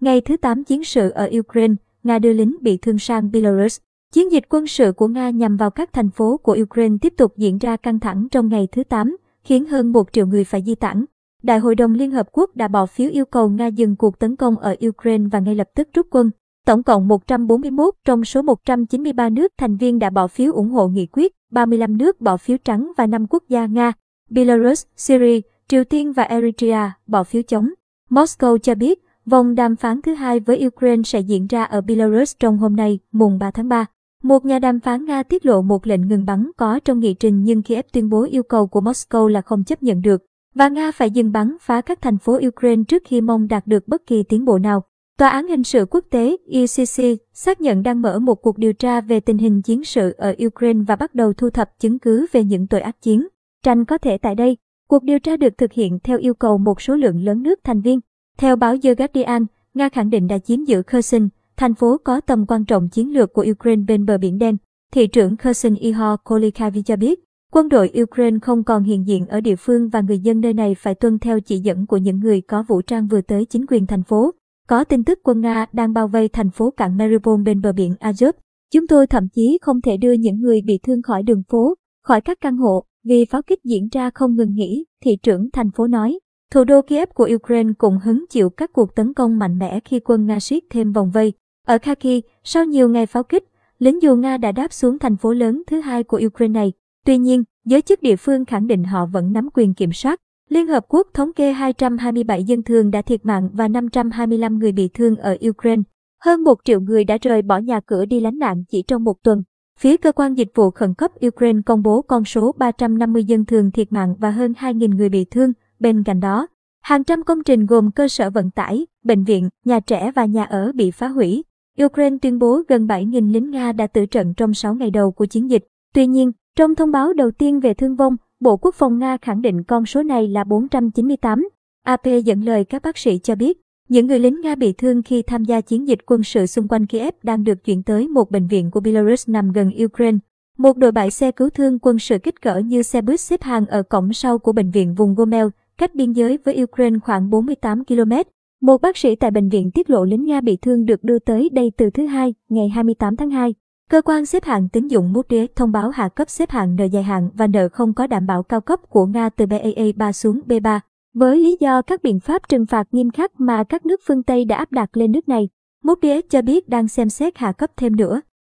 Ngày thứ 8 chiến sự ở Ukraine, Nga đưa lính bị thương sang Belarus. Chiến dịch quân sự của Nga nhằm vào các thành phố của Ukraine tiếp tục diễn ra căng thẳng trong ngày thứ 8, khiến hơn 1 triệu người phải di tản. Đại hội đồng Liên Hợp Quốc đã bỏ phiếu yêu cầu Nga dừng cuộc tấn công ở Ukraine và ngay lập tức rút quân. Tổng cộng 141 trong số 193 nước thành viên đã bỏ phiếu ủng hộ nghị quyết, 35 nước bỏ phiếu trắng và 5 quốc gia Nga, Belarus, Syria, Triều Tiên và Eritrea bỏ phiếu chống. Moscow cho biết vòng đàm phán thứ hai với Ukraine sẽ diễn ra ở Belarus trong hôm nay, mùng 3 tháng 3. Một nhà đàm phán Nga tiết lộ một lệnh ngừng bắn có trong nghị trình nhưng Kiev tuyên bố yêu cầu của Moscow là không chấp nhận được, và Nga phải dừng bắn phá các thành phố Ukraine trước khi mong đạt được bất kỳ tiến bộ nào. Tòa án hình sự quốc tế ICC xác nhận đang mở một cuộc điều tra về tình hình chiến sự ở Ukraine và bắt đầu thu thập chứng cứ về những tội ác chiến. Tranh có thể tại đây, cuộc điều tra được thực hiện theo yêu cầu một số lượng lớn nước thành viên. Theo báo The Guardian, Nga khẳng định đã chiếm giữ Kherson, thành phố có tầm quan trọng chiến lược của Ukraine bên bờ Biển Đen. Thị trưởng Kherson Ihor Kolikavi cho biết, quân đội Ukraine không còn hiện diện ở địa phương và người dân nơi này phải tuân theo chỉ dẫn của những người có vũ trang vừa tới chính quyền thành phố. Có tin tức quân Nga đang bao vây thành phố cảng Mariupol bên bờ biển Azov. Chúng tôi thậm chí không thể đưa những người bị thương khỏi đường phố, khỏi các căn hộ, vì pháo kích diễn ra không ngừng nghỉ, thị trưởng thành phố nói. Thủ đô Kiev của Ukraine cũng hứng chịu các cuộc tấn công mạnh mẽ khi quân Nga siết thêm vòng vây. Ở Kharkiv, sau nhiều ngày pháo kích, lính dù Nga đã đáp xuống thành phố lớn thứ hai của Ukraine này. Tuy nhiên, giới chức địa phương khẳng định họ vẫn nắm quyền kiểm soát. Liên Hợp Quốc thống kê 227 dân thường đã thiệt mạng và 525 người bị thương ở Ukraine. Hơn 1 triệu người đã rời bỏ nhà cửa đi lánh nạn chỉ trong một tuần. Phía cơ quan dịch vụ khẩn cấp Ukraine công bố con số 350 dân thường thiệt mạng và hơn 2.000 người bị thương. Bên cạnh đó, hàng trăm công trình gồm cơ sở vận tải, bệnh viện, nhà trẻ và nhà ở bị phá hủy. Ukraine tuyên bố gần 7.000 lính Nga đã tử trận trong 6 ngày đầu của chiến dịch. Tuy nhiên, trong thông báo đầu tiên về thương vong, Bộ Quốc phòng Nga khẳng định con số này là 498. AP dẫn lời các bác sĩ cho biết, những người lính Nga bị thương khi tham gia chiến dịch quân sự xung quanh Kiev đang được chuyển tới một bệnh viện của Belarus nằm gần Ukraine. Một đội bãi xe cứu thương quân sự kích cỡ như xe buýt xếp hàng ở cổng sau của bệnh viện vùng Gomel, cách biên giới với Ukraine khoảng 48 km. Một bác sĩ tại bệnh viện tiết lộ lính Nga bị thương được đưa tới đây từ thứ hai, ngày 28 tháng 2. Cơ quan xếp hạng tín dụng Moody's thông báo hạ cấp xếp hạng nợ dài hạn và nợ không có đảm bảo cao cấp của Nga từ Baa3 xuống B3, với lý do các biện pháp trừng phạt nghiêm khắc mà các nước phương Tây đã áp đặt lên nước này. Moody's cho biết đang xem xét hạ cấp thêm nữa.